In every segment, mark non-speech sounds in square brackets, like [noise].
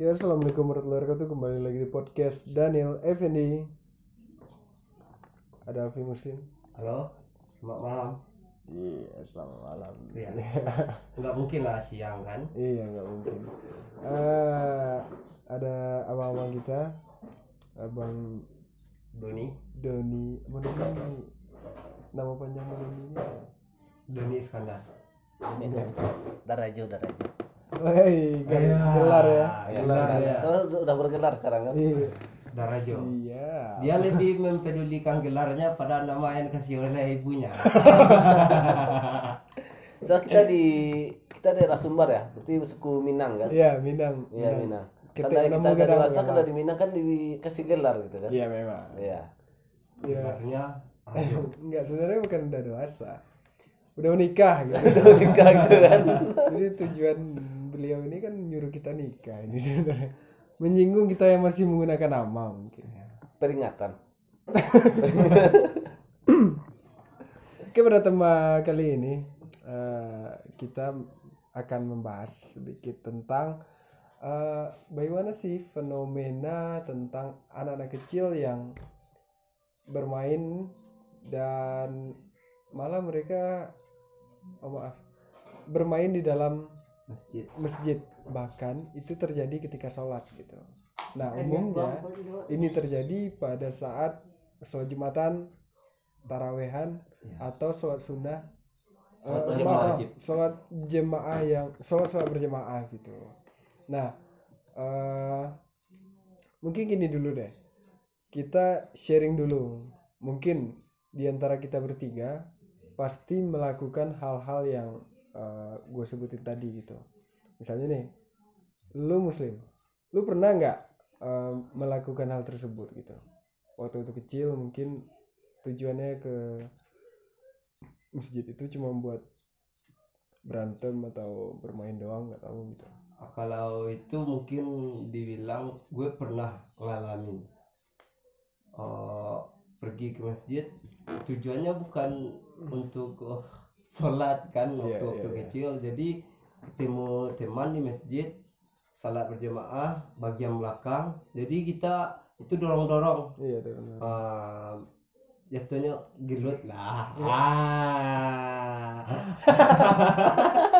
Oke, assalamualaikum warahmatullahi wabarakatuh. Kembali lagi di podcast Daniel Effendi. Ada Alfi Muslim. Halo, selamat malam. Iya, selamat malam. Iya. Nggak mungkin lah siang kan? iya, nggak mungkin. Eh, ada abang-abang kita, abang Doni, Doni, Abang Doni. Nama panjang Doni ini? Doni Iskandar. Darajo, Darajo. Hei, kan Iya. gelar ya. Iya, Gelar ya. ya. Soalnya udah bergelar sekarang kan. Iya. Darajo. Iya. Dia lebih mempedulikan gelarnya pada nama yang dikasih oleh ibunya. [laughs] Soalnya kita di kita daerah Sumbar ya, berarti suku Minang kan? Iya, Minang. Iya Minang. Kita Karena kita dewasa gelar. kan di Minang kan dikasih gelar gitu kan? Iya, memang. Iya. Iya. [laughs] Enggak, sebenarnya bukan udah dewasa. Udah menikah gitu. Udah nikah gitu kan? [laughs] Jadi tujuan beliau ini kan nyuruh kita nikah ini [laughs] sebenarnya. Menyinggung kita yang masih menggunakan nama mungkin. Peringatan. Oke pada tema kali ini eh, kita akan membahas sedikit tentang eh, bagaimana sih fenomena tentang anak-anak kecil yang bermain dan malah mereka oh maaf bermain di dalam masjid. masjid bahkan itu terjadi ketika sholat gitu. Nah umumnya ini terjadi pada saat sholat jumatan, tarawehan atau sholat sunnah, Sholat eh, berjamaah. maaf, sholat jemaah yang sholat sholat berjemaah gitu. Nah eh, mungkin gini dulu deh, kita sharing dulu. Mungkin di antara kita bertiga pasti melakukan hal-hal yang gue sebutin tadi gitu. Misalnya nih lu muslim lu pernah nggak eh, melakukan hal tersebut gitu? Waktu itu kecil mungkin tujuannya ke masjid itu cuma buat berantem atau bermain doang nggak tahu gitu. Kalau itu mungkin dibilang gue pernah ngalamin Eh, pergi ke masjid. Tujuannya bukan untuk oh, sholat kan Iya, waktu waktu iya, iya. kecil jadi ketemu teman di masjid salat berjamaah bagian belakang jadi kita itu dorong dorong iya dari jatuhnya gelut lah Iya. ah [laughs]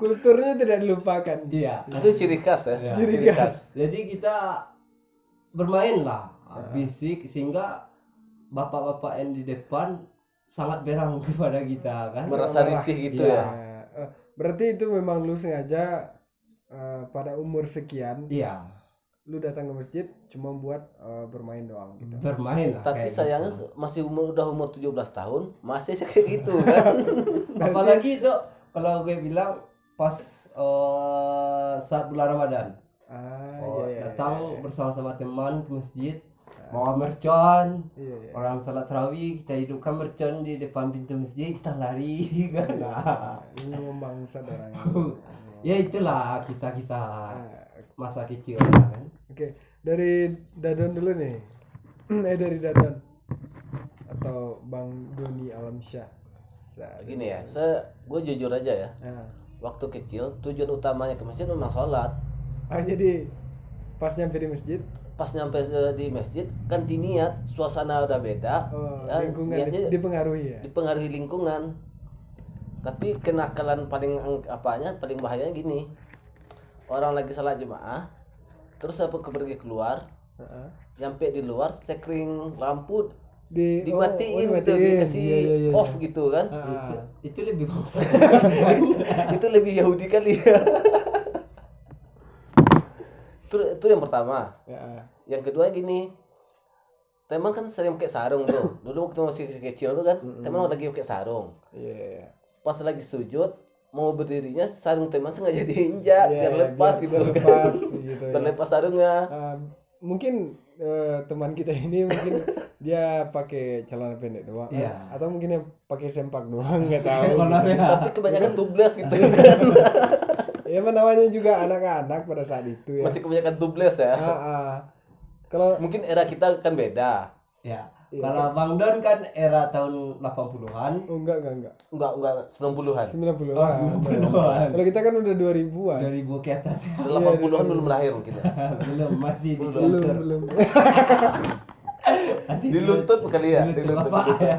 kulturnya tidak dilupakan iya Itu ciri khas ya. Iya. Ciri Ciri khas. khas. jadi kita bermain lah bisik sehingga bapak-bapak yang di depan sangat berang [laughs] kepada kita kan Merasa risih gitu Iya. ya. Eh, berarti itu memang lu sengaja eh, pada umur sekian iya lu datang ke masjid cuma buat eh, bermain doang gitu bermain lah Tapi sayangnya gitu. masih umur udah umur 17 tahun masih [laughs] kayak gitu kan. [laughs] apalagi itu kalau gue bilang pas eh, saat bulan Ramadan ah oh, iya, iya, datang iya, iya. bersama-sama teman ke masjid bawa mercon Iya, iya. orang salat tarawih kita hidupkan mercon di depan pintu masjid kita lari [laughs] kan Nah, ini membangsa orang [laughs] ya itulah kisah-kisah Ah, masa kecil kan Oke, dari Dadon dulu nih. [clears throat] eh dari Dadon atau Bang Doni Alamsyah. Sa- Gini ya, saya gue jujur aja ya. Nah, Waktu kecil tujuan utamanya ke masjid memang sholat. ah, jadi pas nyampe di masjid, Pas nyampe di masjid ganti niat, suasana udah beda. oh, ya, lingkungan dipengaruhi ya. dipengaruhi lingkungan. Tapi kenakalan paling apanya paling bahayanya gini. Orang lagi salat jemaah, terus aku pergi keluar, Heeh. nyampe di luar sekring lampu Di oh, dimatiin oh, gitu, dimatiin. dikasih Iya, iya, iya. off gitu kan. Ah, itu, itu lebih bangsa [laughs] itu lebih Yahudi kali ya. Itu, itu yang pertama. Ya, ah. Yang kedua gini, teman kan sering pakai sarung tuh. [laughs] Dulu waktu masih kecil tuh kan, teman lagi pakai sarung. Iya, iya, iya. Pas lagi sujud, mau berdirinya sarung teman sengaja [laughs] diinjak Iya, biar iya, lepas biar- gitu biar kan. lepas [laughs] gitu Biar ya. lepas sarungnya. Ah, mungkin eh, teman kita ini mungkin dia pakai celana pendek doang Iya. atau mungkin dia pakai sempak doang nggak tahu gitu. ya. Tapi kebanyakan tubles gitu kan. Ya namanya juga anak-anak pada saat itu ya Masih kebanyakan tubles ya. Ah, ah. kalau Mungkin era kita kan beda. ya Iya, Kalau Bang Don kan era tahun 80-an. oh enggak enggak enggak Enggak, enggak 90-an. 90-an Oh, 90-an. kalau kita kan udah 2000-an 2000 ke atas ya. 80-an belum lahir mungkin ya. belum masih di belum belum Masih Di lutut kali ya. di lutut bapak ya.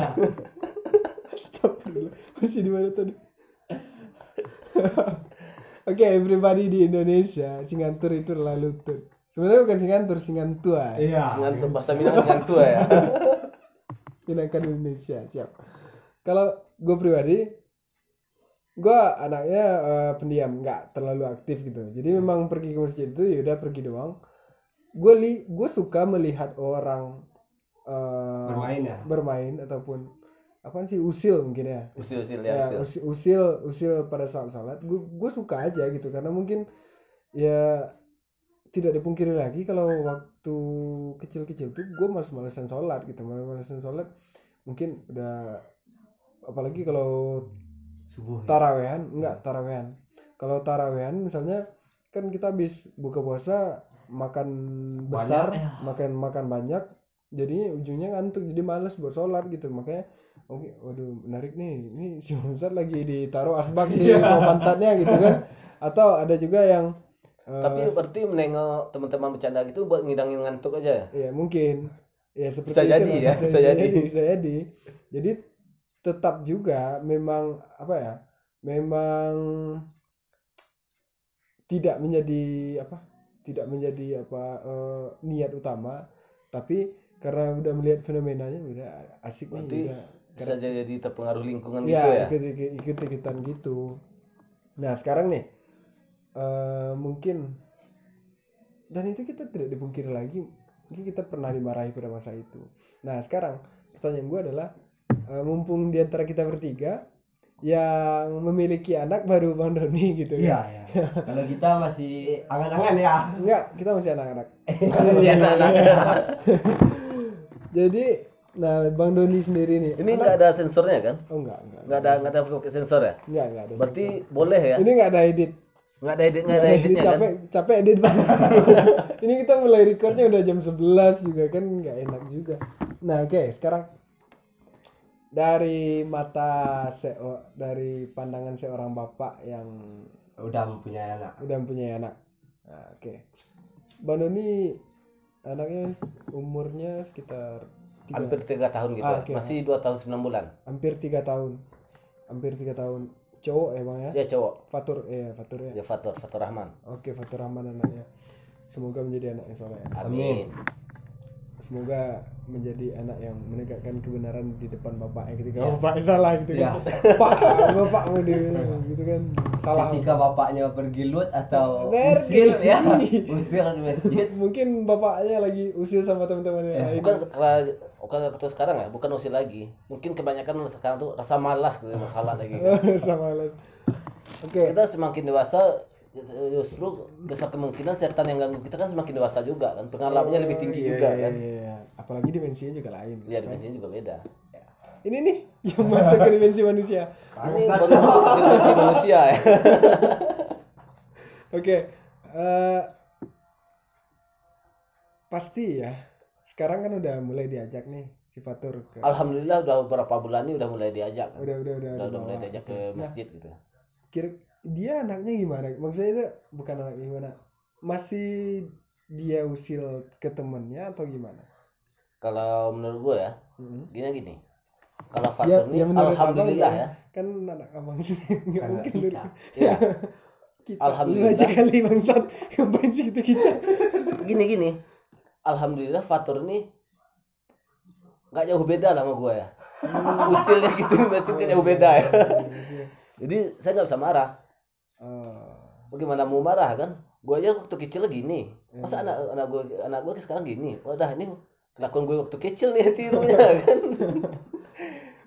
Astagfirullah. Masih di mana tadi? Oke, everybody di Indonesia, Singantur itu adalah lutut. Sebenarnya bukan Singantur, Singantua. Iya. Ngantuk bahasa Minang ngantuk ya. [laughs] Minangkan Indonesia, siap. Kalau gue pribadi, gue anaknya eh, pendiam, nggak terlalu aktif gitu. Jadi memang pergi ke masjid itu ya udah pergi doang. Gue li, gue suka melihat orang eh, Bermain ya. bermain ataupun apa sih usil mungkin ya. Usil-usil ya, ya, usil. usil, usil usil pada saat salat gue gue suka aja gitu karena mungkin ya tidak dipungkiri lagi kalau waktu kecil-kecil tuh gue malas-malasan sholat gitu malas-malasan sholat mungkin udah apalagi kalau Subuh. ya. tarawehan enggak tarawehan kalau tarawehan misalnya kan kita habis buka puasa makan besar ya. makan makan banyak jadi ujungnya ngantuk jadi males buat sholat gitu makanya oke waduh menarik nih. Ini si Monsat lagi ditaruh asbak di bawah pantatnya gitu kan. Atau ada juga yang eh, Tapi berarti menengok teman-teman bercanda gitu buat ngidangin ngantuk aja ya. ya mungkin. Ya seperti Bisa itu jadi lah, ya, bisa, bisa bisa jadi. jadi. bisa jadi. Jadi tetap juga memang apa ya memang tidak menjadi apa tidak menjadi apa eh, niat utama. Tapi karena udah melihat fenomenanya udah asik Berarti nih udah bisa jadi terpengaruh lingkungan gitu ya ya. ikut ikut ikut ikutan gitu nah sekarang nih eh mungkin dan itu kita tidak dipungkiri lagi mungkin kita pernah dimarahi pada masa itu nah sekarang pertanyaan gue adalah eh, mumpung di antara kita bertiga yang memiliki anak baru bang Doni gitu Iya, ya iya. Kalau kita masih angan-angan ya. enggak kita masih anak-anak [laughs] Masih anak-anak. [laughs] jadi nah bang Doni sendiri nih Ini enggak ada sensornya kan? oh enggak enggak Enggak ada enggak ada pakai sensor ya? enggak enggak ada Berarti boleh ya? ini enggak ada edit Enggak ada edit enggak ada editnya kan? capek capek edit banget [laughs] ini kita mulai recordnya udah jam 11 juga kan nggak enak juga nah oke sekarang dari mata seo dari pandangan seorang bapak yang Udah mempunyai anak. udah mempunyai anak nah, oke bang Doni anaknya umurnya sekitar tiga, Hampir tiga tahun gitu. Ah, ya. oke. Masih dua tahun sembilan bulan. hampir tiga tahun hampir tiga tahun cowok ya bang ya Ya cowok. Fatur ya Fatur ya Ya Fatur Fatur Rahman. oke Fatur Rahman anaknya semoga menjadi anak yang soleh Amin. semoga menjadi anak yang menegakkan kebenaran di depan bapaknya ketika bapaknya salah gitu Ya. kan pak bapak gitu kan salah Ketika bapaknya pergi lut atau usil ya, usil di masjid. mungkin bapaknya lagi usil sama teman-temannya lain Bukan bukan waktu sekarang ya, bukan usil lagi. Mungkin kebanyakan sekarang tuh rasa malas gitu masalah lagi. [laughs] kan. sama les oke Kita semakin dewasa justru besar kemungkinan setan yang ganggu kita kan semakin dewasa juga kan pengalamannya lebih tinggi Iya, juga iya, kan iya, iya. apalagi dimensinya juga lain ya dimensinya juga beda ini nih yang masuk ke dimensi manusia ini baru masuk ke dimensi manusia ya [laughs] Oke, eh, pasti ya. Sekarang kan udah mulai diajak nih si Fatur ke. alhamdulillah udah beberapa bulan ini udah mulai diajak kan? Udah udah udah. udah, udah mulai diajak ke masjid gitu Kira dia anaknya gimana? Maksudnya itu bukan anak gimana? Masih dia usil ke temennya atau gimana? kalau menurut gue ya Mm-hmm. gini gini kalau Ya, Fatur ya menurut alhamdulillah abang ya Kan anak abang sih nggak Karena mungkin [laughs] kita. menurut ya kita. Alhamdulillah. Aja kali bangsat. [laughs] Sih itu kita? gini gini alhamdulillah Fatur ini nggak jauh beda lah sama gue ya. Usilnya gitu [laughs] masih nggak jauh beda ya. jadi saya nggak bisa marah. Oh. bagaimana mau marah kan? Gue aja waktu kecil gini. Masa anak anak gue anak gue sekarang gini? Udah ini kelakuan gue waktu kecil nih tirunya kan [laughs]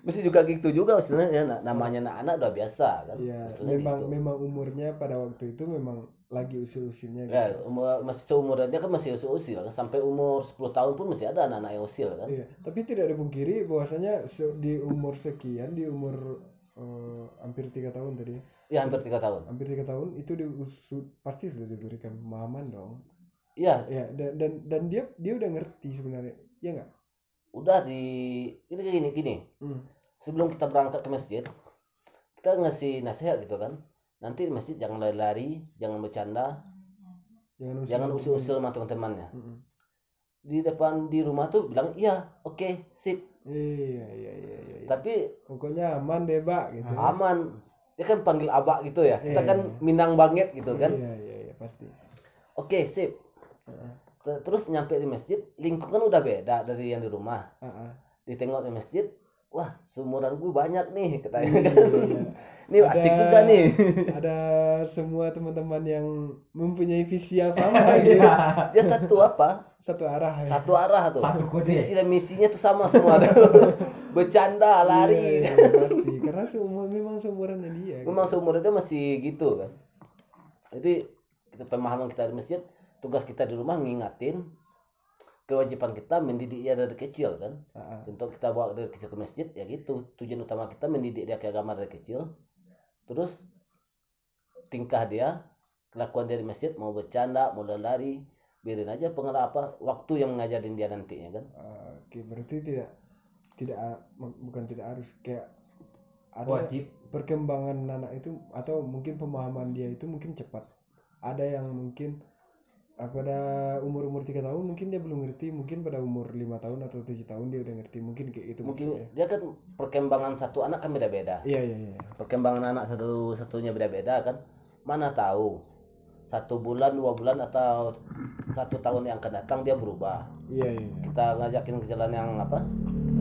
mesti juga gitu juga maksudnya ya na- namanya anak-anak udah biasa kan Iya, Maksudnya memang gitu. memang umurnya pada waktu itu memang lagi usil-usilnya ya gitu. umur, masih seumuran dia kan masih usil usil kan sampai umur 10 tahun pun masih ada anak-anak yang usil kan Iya, tapi tidak dipungkiri bahwasanya di umur sekian, di umur eh, hampir tiga tahun tadi, ya hampir tiga tahun hampir tiga tahun itu diusu- pasti sudah diberikan pemahaman dong. iya Ya, dan dan dan dia dia udah ngerti sebenarnya, ya nggak? udah di ini kayak gini gini Hmm. Sebelum kita berangkat ke masjid kita ngasih nasihat gitu kan. Nanti di masjid jangan lari-lari jangan bercanda. Jangan usil jangan usil-usil sama teman-temannya. Mm-mm. di depan di rumah tuh bilang iya oke sip. Iya iya iya iya iya. tapi pokoknya aman deh pak gitu. Aman. Dia kan panggil abak gitu ya. Kita Iya, kan iya. minang banget gitu kan. Iya iya iya pasti. Oke sip. Heeh. Ter- terus nyampe di masjid lingkungan udah beda dari yang di rumah. Heeh. ditengok di masjid wah seumuran gue banyak nih katanya kan iya. [laughs] ini asik juga nih [laughs] ada semua teman-teman yang mempunyai visi yang sama gitu. [laughs] dia satu apa satu arah ya. satu arah tuh Satu kode. visi dan misinya tuh sama semua tuh. bercanda lari Iya, iya, pasti karena seumur memang seumurannya dia gitu. memang seumur dia masih gitu kan jadi kita pemahaman kita di masjid tugas kita di rumah ngingatin kewajiban kita mendidik dia dari kecil kan? Contoh kita bawa dari kecil ke masjid ya gitu. Tujuan utama kita mendidik dia ke agama dari kecil. Terus tingkah dia kelakuan dia di masjid mau bercanda mau lari biarin aja pengaruh apa waktu yang mengajarin dia nantinya kan? Ah, oke berarti tidak tidak a- bukan tidak harus kayak ada Wajib. perkembangan anak itu atau mungkin pemahaman dia itu mungkin cepat. Ada yang mungkin ah, pada umur umur tiga tahun mungkin dia belum ngerti mungkin pada umur lima tahun atau tujuh tahun dia udah ngerti mungkin kayak itu mungkin maksudnya. dia kan perkembangan satu anak kan beda-beda. Iya iya iya. Perkembangan anak satu satunya beda-beda kan? Mana tahu satu bulan dua bulan atau satu tahun yang akan datang dia berubah. Iya iya iya. kita ngajakin ke jalan yang apa?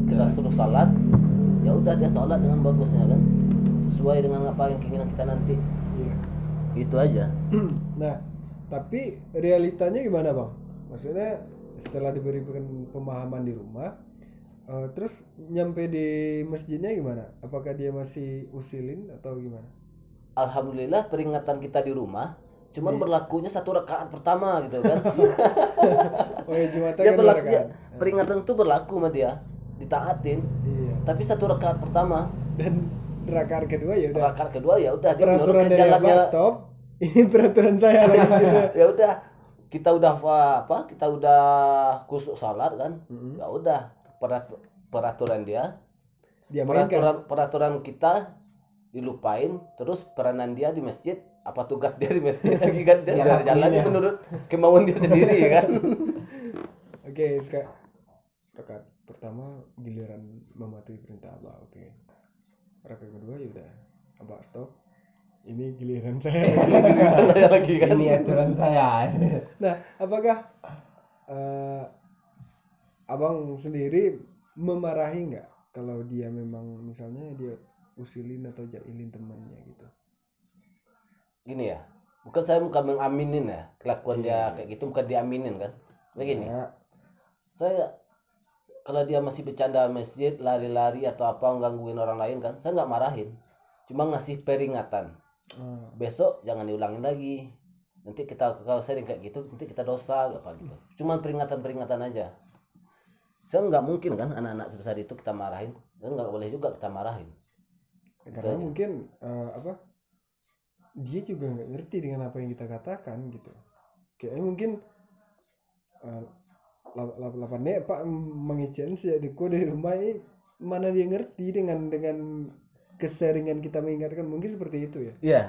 Kita suruh salat ya udah dia salat dengan bagusnya kan? Sesuai dengan apa yang keinginan kita nanti. Iya. Itu aja. [clears throat] Nah tapi realitanya gimana bang? Maksudnya setelah diberikan pemahaman di rumah eh, terus nyampe di masjidnya gimana? Apakah dia masih usilin atau gimana? Alhamdulillah peringatan kita di rumah cuman berlakunya satu rakaat pertama gitu kan. [laughs] Oh ya Jumatan dia kan berlaku rakaat. peringatan itu berlaku sama dia ditaatin. Iya. Tapi satu rakaat pertama. Dan rakaat kedua ya udah. Rakaat kedua ya udah dia peraturan dari jalannya. stop ini peraturan saya lagi [laughs] gitu. Ya udah kita udah apa kita udah kusuk salat kan? Mm-mm. ya udah peratu- peraturan dia. Dia mainkan peraturan peraturan kita dilupain terus peranan dia di masjid apa tugas dia di masjid lagi kan? Dia Ya, jalan lakuin ya. menurut kemauan dia sendiri kan? [laughs] Oke sekarang rakaat pertama giliran mematuhi perintah abah oke. Rakaat kedua ya udah. Abah stop ini giliran saya. [laughs] Saya lagi kan? Ini aturan saya. [laughs] Nah, apakah eh, abang sendiri memarahi nggak kalau dia memang misalnya dia usilin atau jailin temannya gitu? gini ya bukan saya bukan mengaminin ya kelakuan Iya. dia kayak gitu bukan diaminin kan? Begini Ya, saya kalau dia masih bercanda masjid lari-lari atau apa gangguin orang lain kan saya nggak marahin. Cuma ngasih peringatan ah, besok jangan diulangin lagi nanti kita kalau sering kayak gitu nanti kita dosa apa gitu cuman peringatan peringatan aja saya nggak mungkin kan anak-anak sebesar itu kita marahin dan nggak boleh juga kita marahin karena aja. mungkin eh, apa? Dia juga nggak ngerti dengan apa yang kita katakan gitu. Kayaknya mungkin lap- lapan nek pak mengicen sih di di rumah ini mana dia ngerti dengan dengan keseringan kita mengingatkan mungkin seperti itu ya. Iya.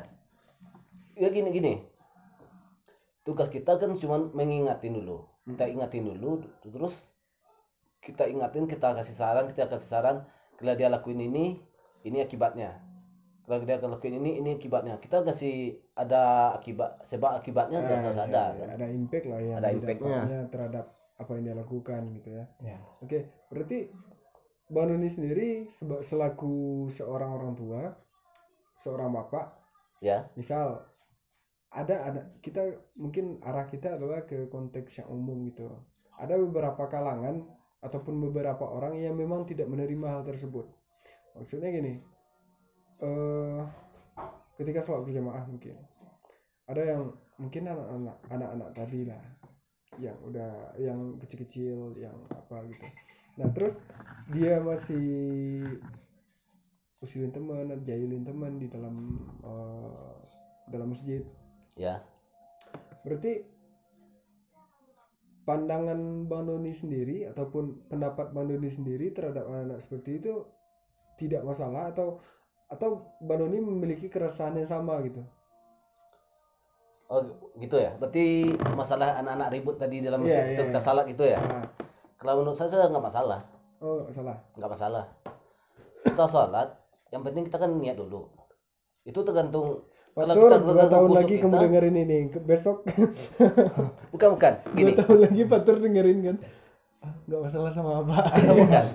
Ya gini gini. Tugas kita kan cuma mengingatin dulu. Kita ingatin dulu terus kita ingatin, kita kasih saran, kita kasih saran kalau dia lakuin ini, ini akibatnya. Kalau dia lakuin ini, ini akibatnya. Kita kasih ada akibat sebab akibatnya Ah, harus iya, ada iya. kan. ada impact lah yang Ada impact-nya. didampaknya terhadap apa yang dia lakukan gitu ya Ya. oke berarti Bang Nuni sendiri selaku seorang orang tua seorang bapak Ya. misal ada ada kita mungkin arah kita adalah ke konteks yang umum gitu. Ada beberapa kalangan ataupun beberapa orang yang memang tidak menerima hal tersebut. Maksudnya gini eh ketika sholat berjamaah mungkin ada yang mungkin anak-anak anak-anak tadi lah yang udah yang kecil-kecil yang apa gitu. Nah terus dia [laughs] masih usilin teman jailin teman di dalam eh, dalam masjid Ya. berarti pandangan Bang Doni sendiri ataupun pendapat Bang Doni sendiri terhadap anak-anak seperti itu tidak masalah atau atau Bang Doni memiliki keresahan yang sama gitu Oh gitu ya. Berarti masalah anak-anak ribut tadi dalam masjid itu iya, kita iya. salat gitu ya. nah, Kalau menurut saya nggak masalah, oh nggak salah nggak masalah. Kita salat, yang penting kita kan niat dulu. Itu tergantung Fatur kita dua tergantung tahun lagi kita- kamu dengerin ini besok [laughs] Bukan bukan, gini. dua tahun lagi Fatur dengerin kan "Ah, nggak masalah sama apa [laughs] bukan.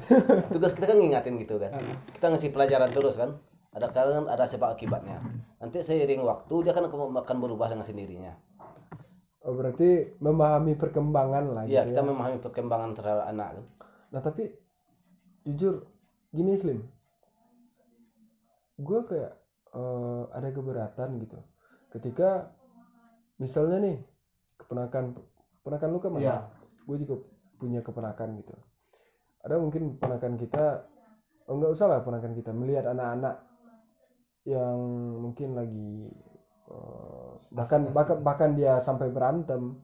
Tugas kita kan ngingatin gitu kan. Kita ngasih pelajaran terus kan. Ada kan ada sebab akibatnya. Nanti seiring waktu dia kan akan akan berubah dengan sendirinya. oh berarti memahami perkembangan lah Iya, gitu kita ya. memahami perkembangan terhadap anak kan. Nah tapi jujur gini Slim, gue kayak eh, ada keberatan gitu. Ketika misalnya nih keponakan keponakan lu kan mana? Iya. Gue juga punya keponakan gitu. Ada mungkin keponakan kita, oh nggak usah lah keponakan kita melihat anak-anak yang mungkin lagi eh, bahkan bahkan bahkan dia sampai berantem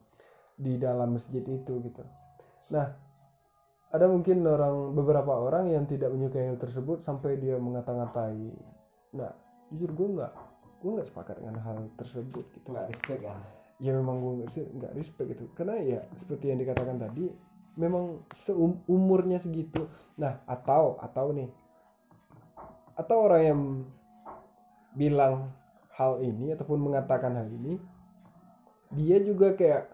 di dalam masjid itu gitu. Nah ada mungkin orang beberapa orang yang tidak menyukai hal tersebut sampai dia mengata-ngatai. Nah jujur gue nggak gue nggak sepakat dengan hal tersebut gitu. Nggak respect ya ya memang gue nggak sih- nggak respect gitu. Karena ya seperti yang dikatakan tadi memang seumurnya segitu. Nah atau atau nih atau orang yang bilang hal ini ataupun mengatakan hal ini dia juga kayak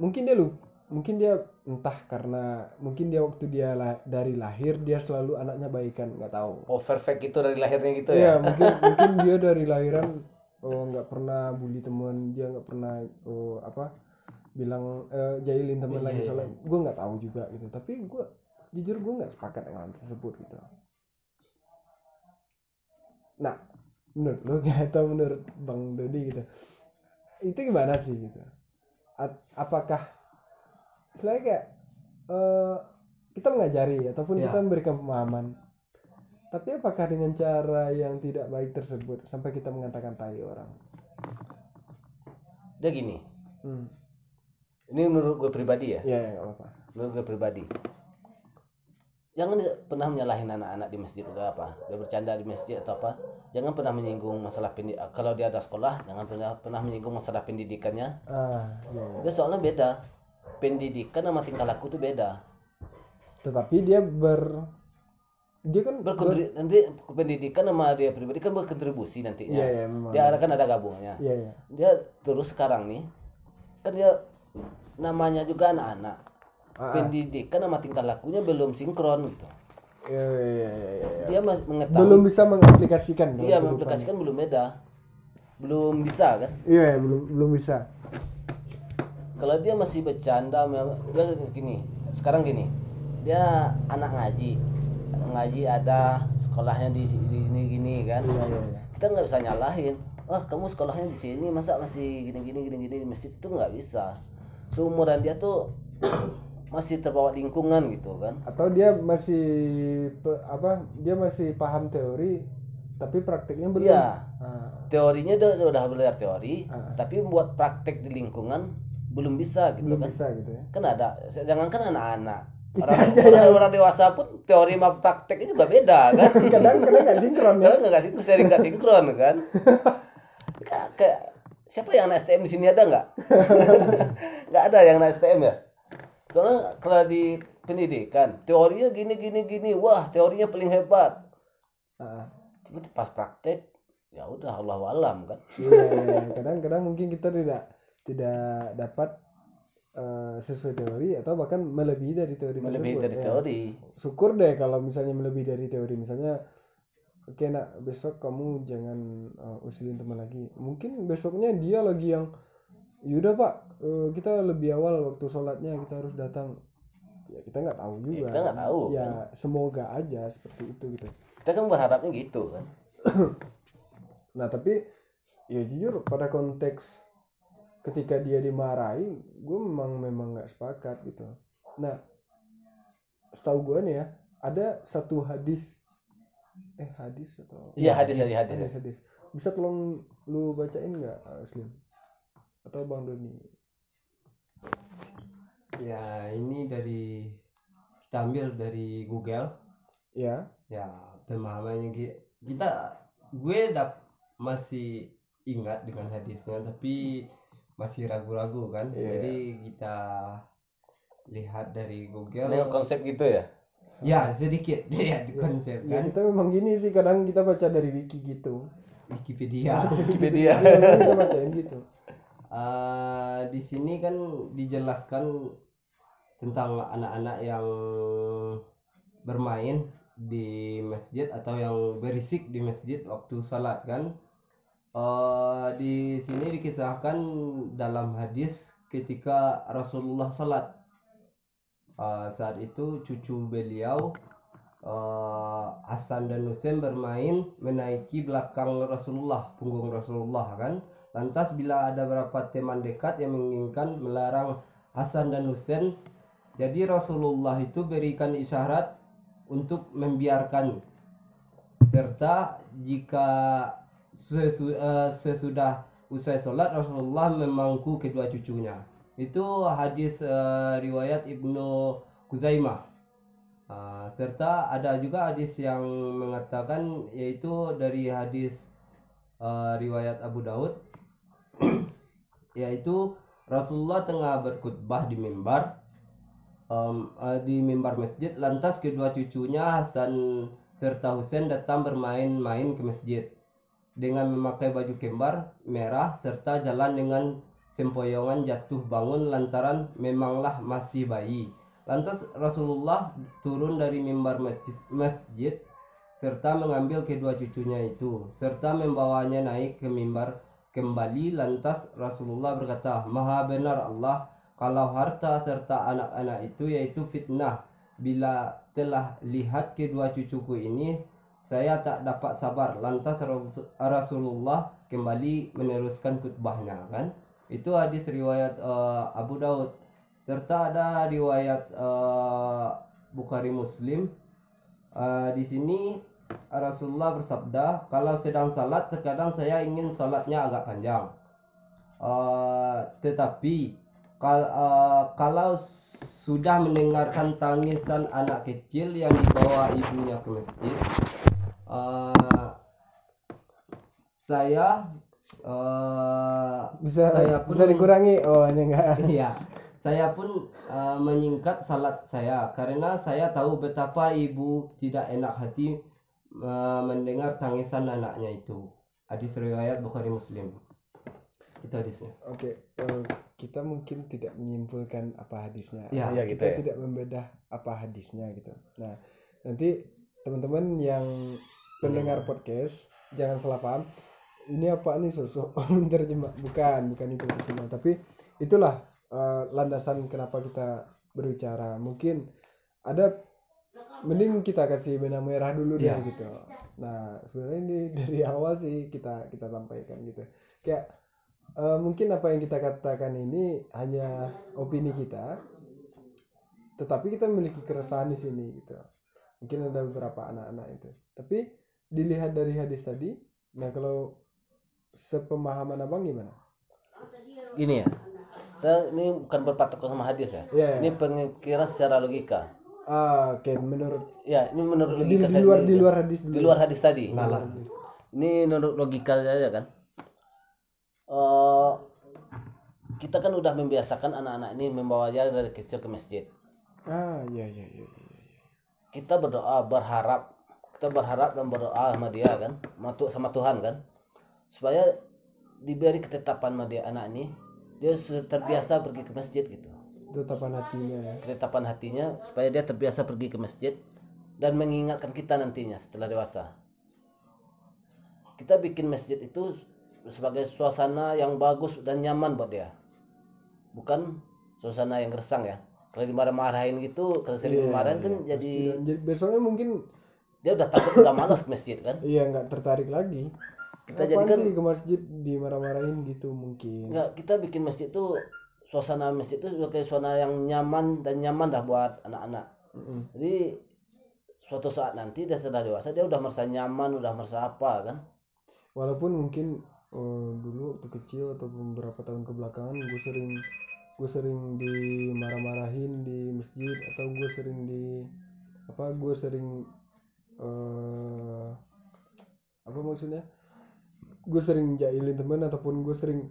mungkin dia lu mungkin dia entah karena mungkin dia waktu dia lah, dari lahir dia selalu anaknya baikan nggak tahu. Oh perfect itu dari lahirnya gitu Iya ya. mungkin [laughs] mungkin dia dari lahiran oh nggak pernah bully teman dia nggak pernah oh apa bilang eh, jahilin teman lagi soalnya gue nggak tahu juga gitu tapi gue jujur gue nggak sepakat dengan hal tersebut gitu. Nah menurut lo [laughs] atau menurut bang Dodi gitu itu gimana sih gitu? A- apakah selain kayak eh, kita mengajari ataupun Ya. kita memberikan pemahaman tapi apakah dengan cara yang tidak baik tersebut sampai kita mengatakan tai orang? Dia gini. Hmm. Ini menurut gue pribadi ya. Ya, ya nggak apa-apa. Menurut gue pribadi. Jangan pernah menyalahin anak-anak di masjid atau apa. Dia bercanda di masjid atau apa. Jangan pernah menyinggung masalah pendidikan. Kalau dia ada sekolah, jangan pernah pernah menyinggung masalah pendidikannya. Ah, ya, ya. Dia soalnya beda. Pendidikan sama tingkah laku itu beda. Tetapi dia ber dia kan ber, Berkontri- nanti pendidikan sama dia pribadi kan berkontribusi nantinya. Iya, iya, memang. Dia ada kan ada gabungnya. Iya, iya. Dia terus sekarang nih kan dia namanya juga anak-anak. Ah, Pendidikan sama tingkah lakunya belum sinkron gitu. Iya, iya, iya, iya, iya. Dia masih mengetahui Belum bisa mengaplikasikan. Iya, mengaplikasikan belum beda. Belum bisa kan? Iya, iya, belum belum bisa. Kalau dia masih bercanda, memang- dia gini. Sekarang gini, dia anak ngaji, anak ngaji ada sekolahnya di di ini gini kan. Iya, iya, iya. Kita nggak bisa nyalahin. Wah, kamu sekolahnya di sini, masa masih gini gini gini gini di masjid itu nggak bisa. Seumuran dia tuh [coughs] masih terbawa lingkungan gitu kan. Atau dia masih apa? Dia masih paham teori tapi prakteknya belum. Iya. Ah, Teorinya udah udah belajar teori, Ah. tapi buat praktek di lingkungan belum bisa gitu belum kan. bisa gitu ya. kan ada jangankan anak-anak. [laughs] Orang, orang, orang dewasa pun teori sama prakteknya juga beda kan? [laughs] Kadang-kadang nggak sinkron ya. kadang nggak sinkron sering nggak sinkron kan? [laughs] Siapa yang anak STM di sini ada nggak? Nggak ada yang anak STM ya? Soalnya kalau di pendidikan teorinya gini gini gini wah teorinya paling hebat. Ah, tapi pas praktek ya udah Allah alam kan? Iya, iya, iya. kadang-kadang mungkin kita tidak tidak dapat eh, sesuai teori atau bahkan melebihi dari teori lebih tersebut, dari ya. teori Syukur deh kalau misalnya melebihi dari teori misalnya oke nak besok kamu jangan eh, usilin teman lagi. Mungkin besoknya dia lagi yang yaudah pak eh, kita lebih awal waktu sholatnya kita harus datang. Ya kita nggak tahu juga. kita nggak tahu, Ya semoga aja seperti itu gitu. kita kan berharapnya gitu kan [clears throat] Nah tapi ya jujur pada konteks ketika dia dimarahi, gue memang memang nggak sepakat gitu. Nah setahu gue nih ya ada satu hadis eh hadis atau Iya, hadis, hadis, hadis. hadis, hadis. Bisa tolong lu bacain nggak uh, Slim atau Bang Doni? ya ini dari kita ambil dari Google ya ya pemahamannya ki- kita gue dap masih ingat dengan hadisnya tapi masih ragu-ragu kan. Iya. jadi kita lihat dari Google. Nengok konsep gitu ya? Ya sedikit [laughs] ya di konsep ya kan. kita memang gini sih kadang kita baca dari wiki gitu. Wikipedia. [laughs] Wikipedia. [laughs] Iya, kita bacain gitu. Eh, di sini kan dijelaskan tentang anak-anak yang bermain di masjid atau yang berisik di masjid waktu salat kan Eh, di sini dikisahkan dalam hadis ketika Rasulullah salat Eh, saat itu cucu beliau eh, Hasan dan Husain bermain menaiki belakang Rasulullah punggung Rasulullah kan Lantas bila ada beberapa teman dekat yang menginginkan melarang Hasan dan Husain, jadi Rasulullah itu berikan isyarat untuk membiarkan. Serta jika sesu- eh, sesudah usai sholat Rasulullah memangku kedua cucunya. Itu hadis eh, riwayat Ibnu Kuzaimah. Ah, serta ada juga hadis yang mengatakan yaitu dari hadis eh, riwayat Abu Daud [clears throat] yaitu Rasulullah tengah berkhutbah di mimbar em, eh, di mimbar masjid lantas kedua cucunya Hasan serta Husain datang bermain-main ke masjid dengan memakai baju kembar merah serta jalan dengan sempoyongan jatuh bangun lantaran memanglah masih bayi. Lantas Rasulullah turun dari mimbar masjid- serta mengambil kedua cucunya itu serta membawanya naik ke mimbar kembali. Lantas Rasulullah berkata maha benar Allah kalau harta serta anak-anak itu yaitu fitnah. Bila telah lihat kedua cucuku ini saya tak dapat sabar. Lantas Rasul- Rasulullah kembali meneruskan khutbahnya kan? Itu hadis riwayat eh, Abu Daud. Serta ada riwayat eh, Bukhari Muslim. Eh, di sini Rasulullah bersabda, kalau sedang salat terkadang saya ingin salatnya agak panjang. Eh, tetapi kal- eh, kalau sudah mendengarkan tangisan anak kecil yang dibawa ibunya ke masjid, eh, saya eh, bisa Saya pun- bisa dikurangi oh hanya enggak [laughs] Iya, saya pun uh, menyingkat salat saya karena saya tahu betapa ibu tidak enak hati uh, mendengar tangisan anaknya itu. Hadis riwayat Bukhari Muslim. Itu hadisnya. Oke, eh, kita mungkin tidak menyimpulkan apa hadisnya. Ya, iya gitu kita ya. tidak membedah apa hadisnya gitu. Nah, nanti teman-teman yang pendengar podcast jangan salah paham. Ini apa nih sosok [laughs] menerjemah? Bukan, bukan itu semua. Tapi itulah eh, landasan kenapa kita berbicara. Mungkin ada mending kita kasih benang merah dulu deh Iya. gitu. Nah, sebenarnya ini [laughs] dari awal sih kita kita sampaikan gitu. Kayak eh, mungkin apa yang kita katakan ini hanya opini kita, tetapi kita memiliki keresahan di sini gitu. Mungkin ada beberapa anak-anak itu. Tapi dilihat dari hadis tadi, nah kalau sepemahaman abang gimana? Ini ya. Saya ini bukan berpatok sama hadis ya. Iya, iya. Ini pemikiran secara logika. Ah, oke menurut Ya, ini menurut di, logika di saya luar sendiri. di luar hadis di luar hadis tadi. Ngalah. Ini menurut logika saja kan. Eh, kita kan udah membiasakan anak-anak ini membawa dia dari kecil ke masjid. Ah, iya iya iya. iya. Kita berdoa berharap kita berharap dan berdoa sama dia kan, sama Tu- sama Tuhan kan, supaya diberi ketetapan sama dia anak ini dia sudah terbiasa pergi ke masjid gitu. Tetapan hatinya ya. ketetapan hatinya supaya dia terbiasa pergi ke masjid dan mengingatkan kita nantinya setelah dewasa. Kita bikin masjid itu sebagai suasana yang bagus dan nyaman buat dia. Bukan suasana yang gersang ya. Kalau dimarah-marahin gitu, kalau sering dimarahin kan jadi Dan jadi besoknya mungkin dia udah takut udah malas ke masjid kan. iya nggak tertarik lagi. Kita Apaan jadikan- sih ke masjid dimarah-marahin gitu mungkin. Enggak, kita bikin masjid itu suasana masjid itu sebagai suasana yang nyaman dan nyaman dah buat anak-anak. Mm-mm. Jadi suatu saat nanti dia sudah dewasa dia udah merasa nyaman, udah merasa apa kan? Walaupun mungkin eh, dulu waktu kecil atau beberapa tahun kebelakangan gue sering gue sering dimarah-marahin di masjid atau gue sering di apa gue sering eh apa maksudnya? Gue sering jailin temen ataupun gue sering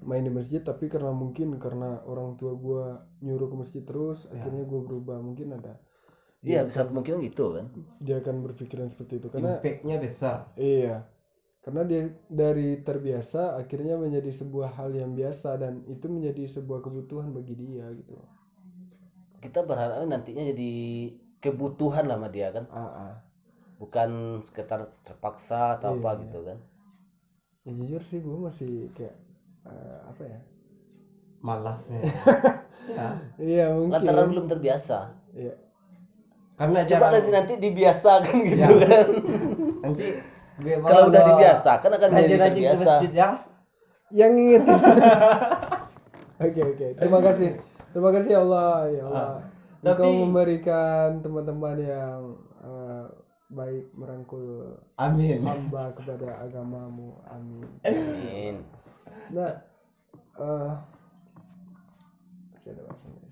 main di masjid tapi karena mungkin karena orang tua gue nyuruh ke masjid terus akhirnya gue berubah. Mungkin ada iya bisa mungkin gitu kan. dia akan berpikiran seperti itu. Karena impactnya besar. Iya, karena dia dari terbiasa akhirnya menjadi sebuah hal yang biasa dan itu menjadi sebuah kebutuhan bagi dia gitu. kita berharap nantinya jadi kebutuhan lah sama dia kan. Ah, ah. Bukan sekitar terpaksa atau apa Iya. gitu kan Ya jujur sih gue masih kayak eh, apa ya? malasnya [laughs] ya Iya mungkin. lantaran belum terbiasa Iya. karena coba jarang nanti nanti dibiasakan gitu Ya. kan [laughs] nanti kalau udah dibiasakan akan jadi terbiasa ya Yang inget. [laughs] Oke oke. Terima kasih. Terima kasih ya Allah ya Allah. Engkau Tapi- memberikan teman-teman yang baik merangkul amin hamba kepada agamamu. Amin. Amin. Nah, eh lain.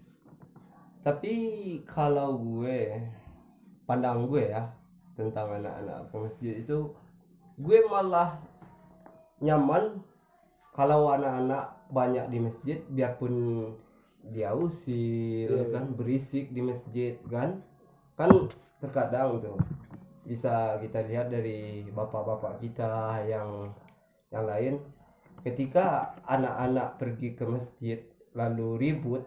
tapi kalau gue pandang gue ya tentang anak-anak ke masjid itu gue malah nyaman kalau anak-anak banyak di masjid biarpun dia usil Iya, kan berisik di masjid kan kan terkadang tuh bisa kita lihat dari bapak-bapak kita yang yang lain ketika anak-anak pergi ke masjid lalu ribut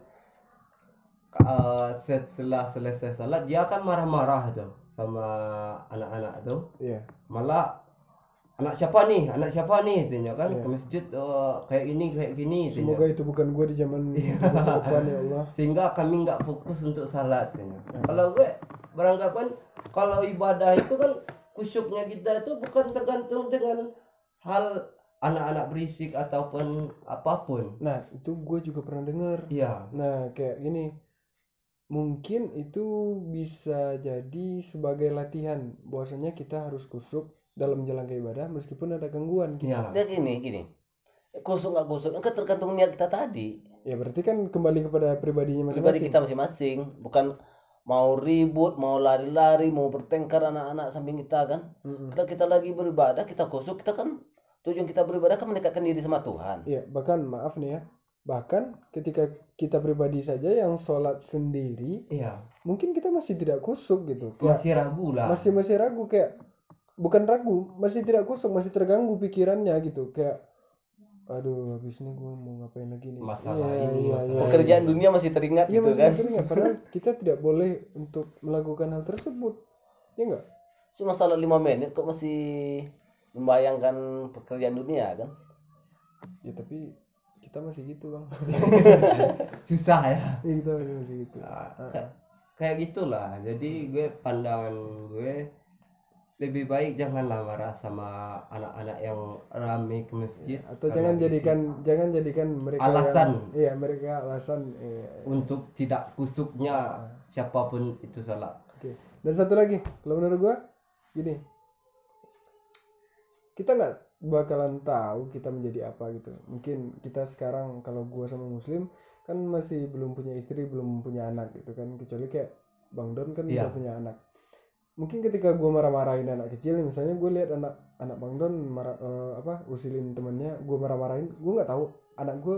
eh, setelah selesai salat dia akan marah-marah tuh sama anak-anak tuh Iya. malah anak siapa nih anak siapa nih tanya kan Iya. ke masjid oh, kayak ini kayak gini tanya. Semoga itu bukan gue di zaman masa depan ya Allah. [laughs] sehingga kami nggak fokus untuk salat tanya. kalau gue beranggapan kalau ibadah itu kan kusyuknya kita itu bukan tergantung dengan hal anak-anak berisik ataupun apa pun Nah, itu gue juga pernah dengar. iya Nah, kayak gini. Mungkin itu bisa jadi sebagai latihan bahwasanya kita harus kusuk dalam menjalankan ibadah meskipun ada gangguan gitu. iya dia gini gini kusuk nggak kusuk kan tergantung niat kita tadi Ya berarti kan kembali kepada pribadinya pribadi masing-masing. kita masing-masing bukan mau ribut mau lari-lari mau bertengkar anak-anak samping kita kan Mm-mm. kalau kita lagi beribadah kita kusuk kita kan tujuan kita beribadah kan mendekatkan diri sama Tuhan Iya, bahkan maaf nih ya. Bahkan ketika kita pribadi saja yang sholat sendiri, iya mungkin kita masih tidak kusuk gitu. Kayak masih ragu lah masih masih ragu kayak bukan ragu, masih tidak kusuk, masih terganggu pikirannya gitu. Kayak aduh, habis ini gue mau ngapain lagi nih? Masalah Iya, ini, iya, masalah iya. pekerjaan dunia masih teringat Iya gitu masih kan teringat padahal [laughs] kita tidak boleh untuk melakukan hal tersebut. Ya enggak? cuma salat lima menit kok masih membayangkan pekerjaan dunia kan Ya tapi kita masih gitu, Bang. [laughs] susah ya Iya, kita masih masih gitu. Nah, ka- kayak gitulah jadi gue pandangan gue lebih baik janganlah marah sama anak-anak yang rame ke masjid atau karena jangan jadikan jangan jadikan mereka Alasan. yang- iya mereka alasan iya. untuk tidak kusuknya siapa pun itu salah oke dan satu lagi kalau menurut gua gini kita nggak bakalan tahu kita menjadi apa gitu mungkin kita sekarang kalau gua sama muslim kan masih belum punya istri belum punya anak gitu kan kecuali kayak bang don kan Iya. udah punya anak mungkin ketika gua marah-marahin anak kecil misalnya gue lihat anak anak bang don marah eh, apa usilin temennya gua marah-marahin gua nggak tahu anak gua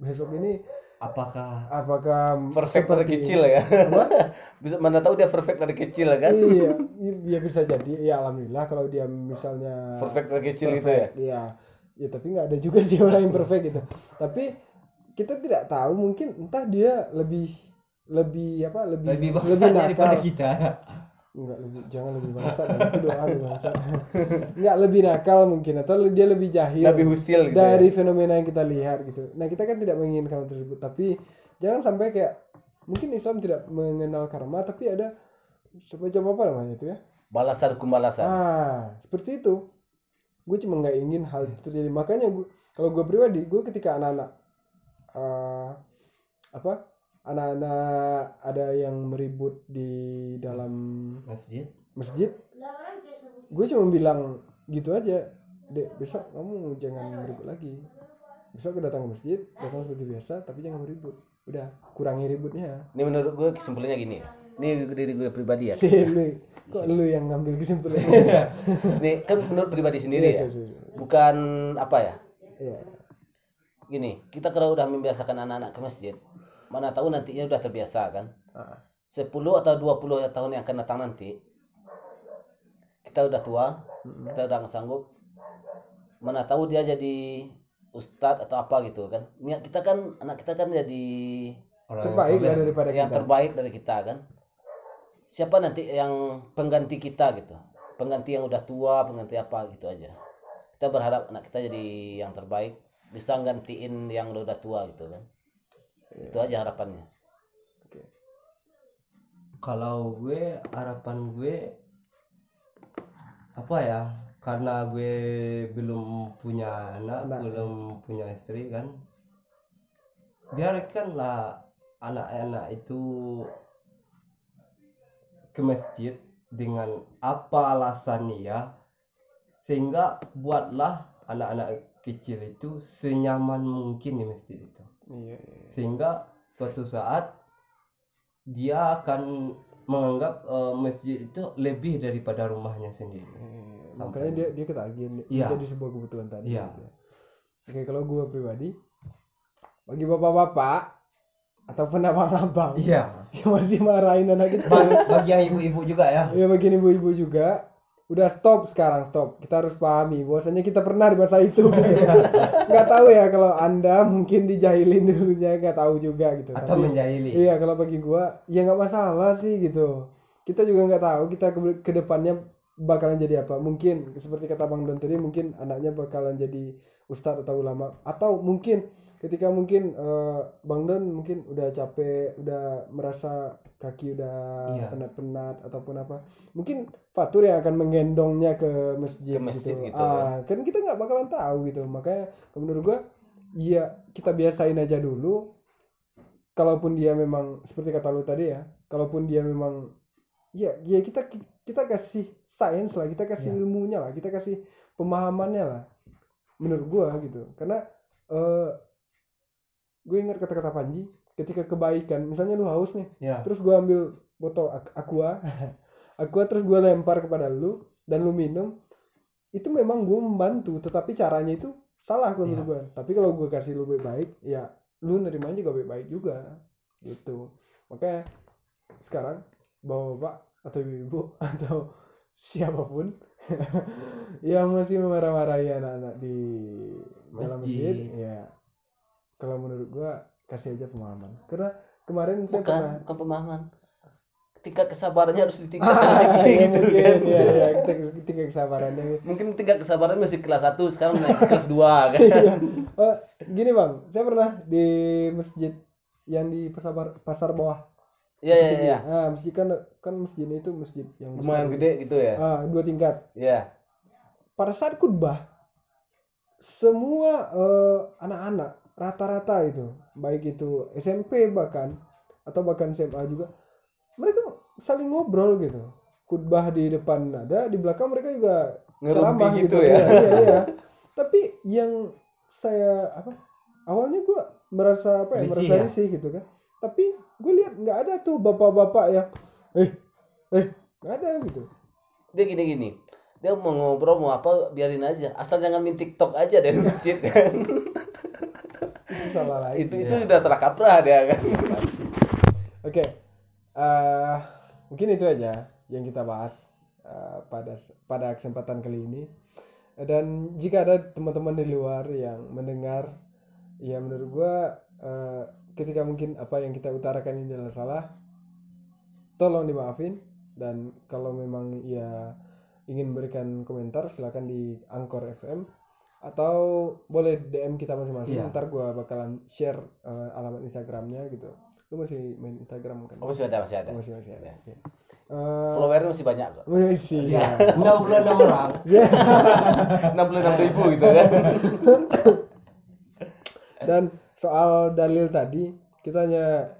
besok ini apakah apakah perfect dari kecil ya? [laughs] Bisa mana tahu dia perfect dari kecil kan? Iya ya bisa jadi. Ya alhamdulillah kalau dia misalnya perfect dari kecil gitu ya? Iya, ya tapi nggak ada juga sih [laughs] orang yang perfect gitu. Tapi kita tidak tahu mungkin entah dia lebih lebih apa lebih lebih lebih, nakal. daripada kita Enggak lebih jangan lebih bangsat itu doa lu bangsat. Enggak lebih nakal mungkin atau dia lebih jahil lebih husil gitu dari ya. fenomena yang kita lihat gitu. Nah, kita kan tidak menginginkan hal tersebut, tapi jangan sampai kayak mungkin Islam tidak mengenal karma tapi ada semacam apa namanya itu ya? balasan kumbalasan Ah, seperti itu. Gue cuma nggak ingin hal itu terjadi. Makanya gue, kalau gue pribadi, gue ketika anak-anak eh, apa, anak-anak ada yang meribut di dalam masjid masjid, gue cuma bilang gitu aja. Dek, besok kamu jangan meribut lagi. besok datang ke masjid datang seperti biasa tapi jangan beribut udah kurangi ributnya Ini menurut gue kesimpulannya gini ya. Ini diri gue pribadi ya. [laughs] sih lu kok lu yang ngambil kesimpulan [laughs] Nih kan menurut pribadi sendiri ya. Iya, iya, iya. Bukan apa ya? Iya. Gini, kita kalau udah membiasakan anak-anak ke masjid, mana tahu nantinya udah terbiasa kan? Ah, 10 atau 20 tahun yang akan datang nanti kita udah tua, kita udah nggak sanggup. Mana tahu dia jadi ustadz atau apa gitu kan. Niat kita kan anak kita kan jadi Orang yang terbaik soleh. lah daripada yang kita terbaik dari kita kan. Siapa nanti yang pengganti kita gitu. Pengganti yang udah tua, pengganti apa gitu aja. Kita berharap anak kita jadi yang terbaik, bisa gantiin yang udah tua gitu kan. Itu aja harapannya. kalau gue harapan gue apa ya karena gue belum punya anak, Anak. belum punya istri kan biarkanlah anak-anak itu ke masjid dengan apa alasannya ya sehingga buatlah anak-anak kecil itu senyaman mungkin di masjid itu iya, iya. sehingga suatu saat dia akan menganggap eh, masjid itu lebih daripada rumahnya sendiri. Iya, Sampai- makanya dia dia ketagihan Iya. jadi sebuah kebutuhan tadi Iya. gitu. oke kalau gue pribadi bagi bapak-bapak ataupun abang-abang Iya. [laughs] yang masih marahin anak kita Ba- Bagi yang ibu-ibu juga ya. ya bagi ibu-ibu juga udah stop sekarang stop kita harus pahami bahwasanya kita pernah di masa itu gitu. [laughs] nggak tahu ya kalau anda mungkin dijahilin dulunya nggak tahu juga gitu Atau Tapi- menjahili. Iya kalau bagi gua ya nggak masalah sih gitu. Kita juga nggak tahu kita ke, ke depannya bakalan jadi apa. Mungkin seperti kata Bang Don tadi mungkin anaknya bakalan jadi ustadz atau ulama atau mungkin ketika mungkin eh, Bang Don mungkin udah capek, udah merasa kaki udah Iya. penat-penat ataupun apa. Mungkin Fatur yang akan menggendongnya ke masjid, Ke masjid gitu. gitu, Ah, kan kita nggak bakalan tahu gitu. Makanya menurut gua Iya, kita biasain aja dulu kalaupun dia memang seperti kata lu tadi ya kalaupun dia memang ya ya kita kita kasih sains lah kita kasih ilmunya lah kita kasih pemahamannya lah menurut gua gitu karena eh gue ingat kata-kata Panji ketika kebaikan misalnya lu haus nih Ya. terus gua ambil botol aqua [laughs] aqua terus gua lempar kepada lu dan lu minum itu memang gue membantu tetapi caranya itu salah kalau menurut gue tapi kalau gue kasih lu baik-baik ya lu nerimanya juga baik-baik juga gitu makanya sekarang bapak-bapak atau ibu [laughs] atau siapa pun [laughs] yang masih memarah-marahi anak-anak di dalam masjid Masjid. ya kalau menurut gua kasih aja pemahaman karena kemarin saya Bukan, pernah bukan pemahaman. Tingkat kesabarannya harus ditingkatkan Ah, lagi iya, gitu mungkin, kan. ya, ya, kita, tingkat kesabarannya Mungkin tingkat kesabaran masih kelas 1, sekarang naik ke kelas 2 kan. Iya. Oh, gini bang, saya pernah di masjid yang di pasar pasar bawah. Iya iya iya. Ah, masjid kan kan masjidnya itu masjid yang Lumayan gede gitu ya. Ah, dua tingkat. Iya. Pada saat khutbah, semua eh, anak-anak rata-rata itu, baik itu SMP bahkan atau bahkan SMA juga, mereka saling ngobrol gitu. Khutbah di depan ada, di belakang mereka juga ceramah gitu ya. Iya, iya, iya. Tapi yang saya apa? Awalnya gua merasa apa ya? Risih merasa ya? risih gitu kan. Tapi gue lihat nggak ada tuh bapak-bapak yang eh eh nggak ada gitu. Dia gini-gini. Dia mau ngobrol mau apa biarin aja. Asal jangan main TikTok aja dari masjid kan. [laughs] Salah lagi. itu itu udah salah kaprah dia kan. Oke, eh mungkin itu aja yang kita bahas eh, pada pada kesempatan kali ini. Dan jika ada teman-teman di luar yang mendengar, ya menurut gua eh, ketika mungkin apa yang kita utarakan ini adalah salah, tolong dimaafin. Dan kalau memang ya ingin memberikan komentar, silakan di Angkor FM atau boleh DM kita masing-masing. Iya. Ntar gua bakalan share eh, alamat Instagramnya gitu. Lu masih main Instagram kan? Oh, masih ada masih ada. masih masih ada. Oke. Eh, Followernya masih banyak kok. masih. [laughs] Ya, 66 orang. [laughs] 66 ribu gitu kan. [laughs] Dan soal dalil tadi, kita hanya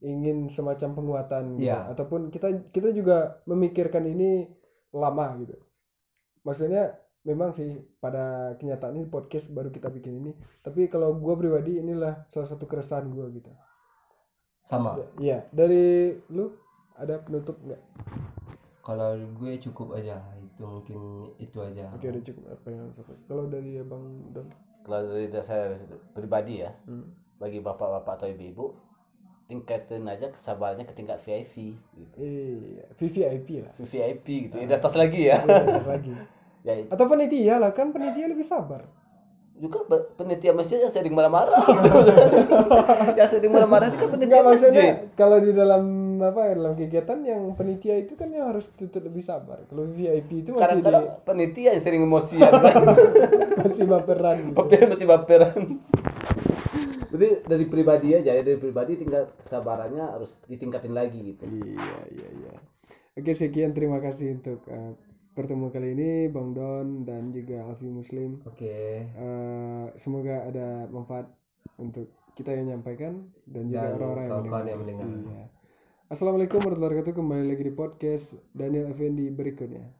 ingin semacam penguatan gitu. Iya. ataupun kita kita juga memikirkan ini lama gitu. Maksudnya memang sih pada kenyataannya podcast baru kita bikin ini. Tapi kalau gue pribadi inilah salah satu keresahan gue gitu. Sama? Iya. Dari lu ada penutup nggak? Kalau gue cukup aja itu mungkin itu aja. Oke udah cukup. Apa yang kalau dari abang Don kalau dari saya pribadi ya hmm. bagi bapak-bapak atau ibu-ibu tingkatin aja kesabarannya ke tingkat VIP gitu. iya VVIP lah. VIP gitu ya di atas lagi ya. Iya, terus lagi [laughs] ya itu atau panitia lah kan panitia lebih sabar. Juga pe- penitia masjid yang sering marah-marah. [laughs] Yang sering marah-marah ini kan penitia maksudnya masjid. kalau di dalam apa dalam kegiatan yang penitia itu kan yang harus tutup lebih sabar. Kalau VIP itu masih di, kadang-kadang penitia yang sering emosian. Kan [laughs] masih baperan. Gitu. Masih baperan. Berarti dari pribadi aja ya dari pribadi tinggal kesabarannya harus ditingkatin lagi gitu. Iya, iya, iya. Oke, sekian. Terima kasih untuk eh, pertemuan kali ini Bang Don dan juga Alfi Muslim. oke Eh, semoga ada manfaat untuk kita yang menyampaikan dan juga orang-orang yang mendengar. yang mendengar. Iya. Assalamualaikum warahmatullahi wabarakatuh. Kembali lagi di podcast Daniel Effendi berikutnya.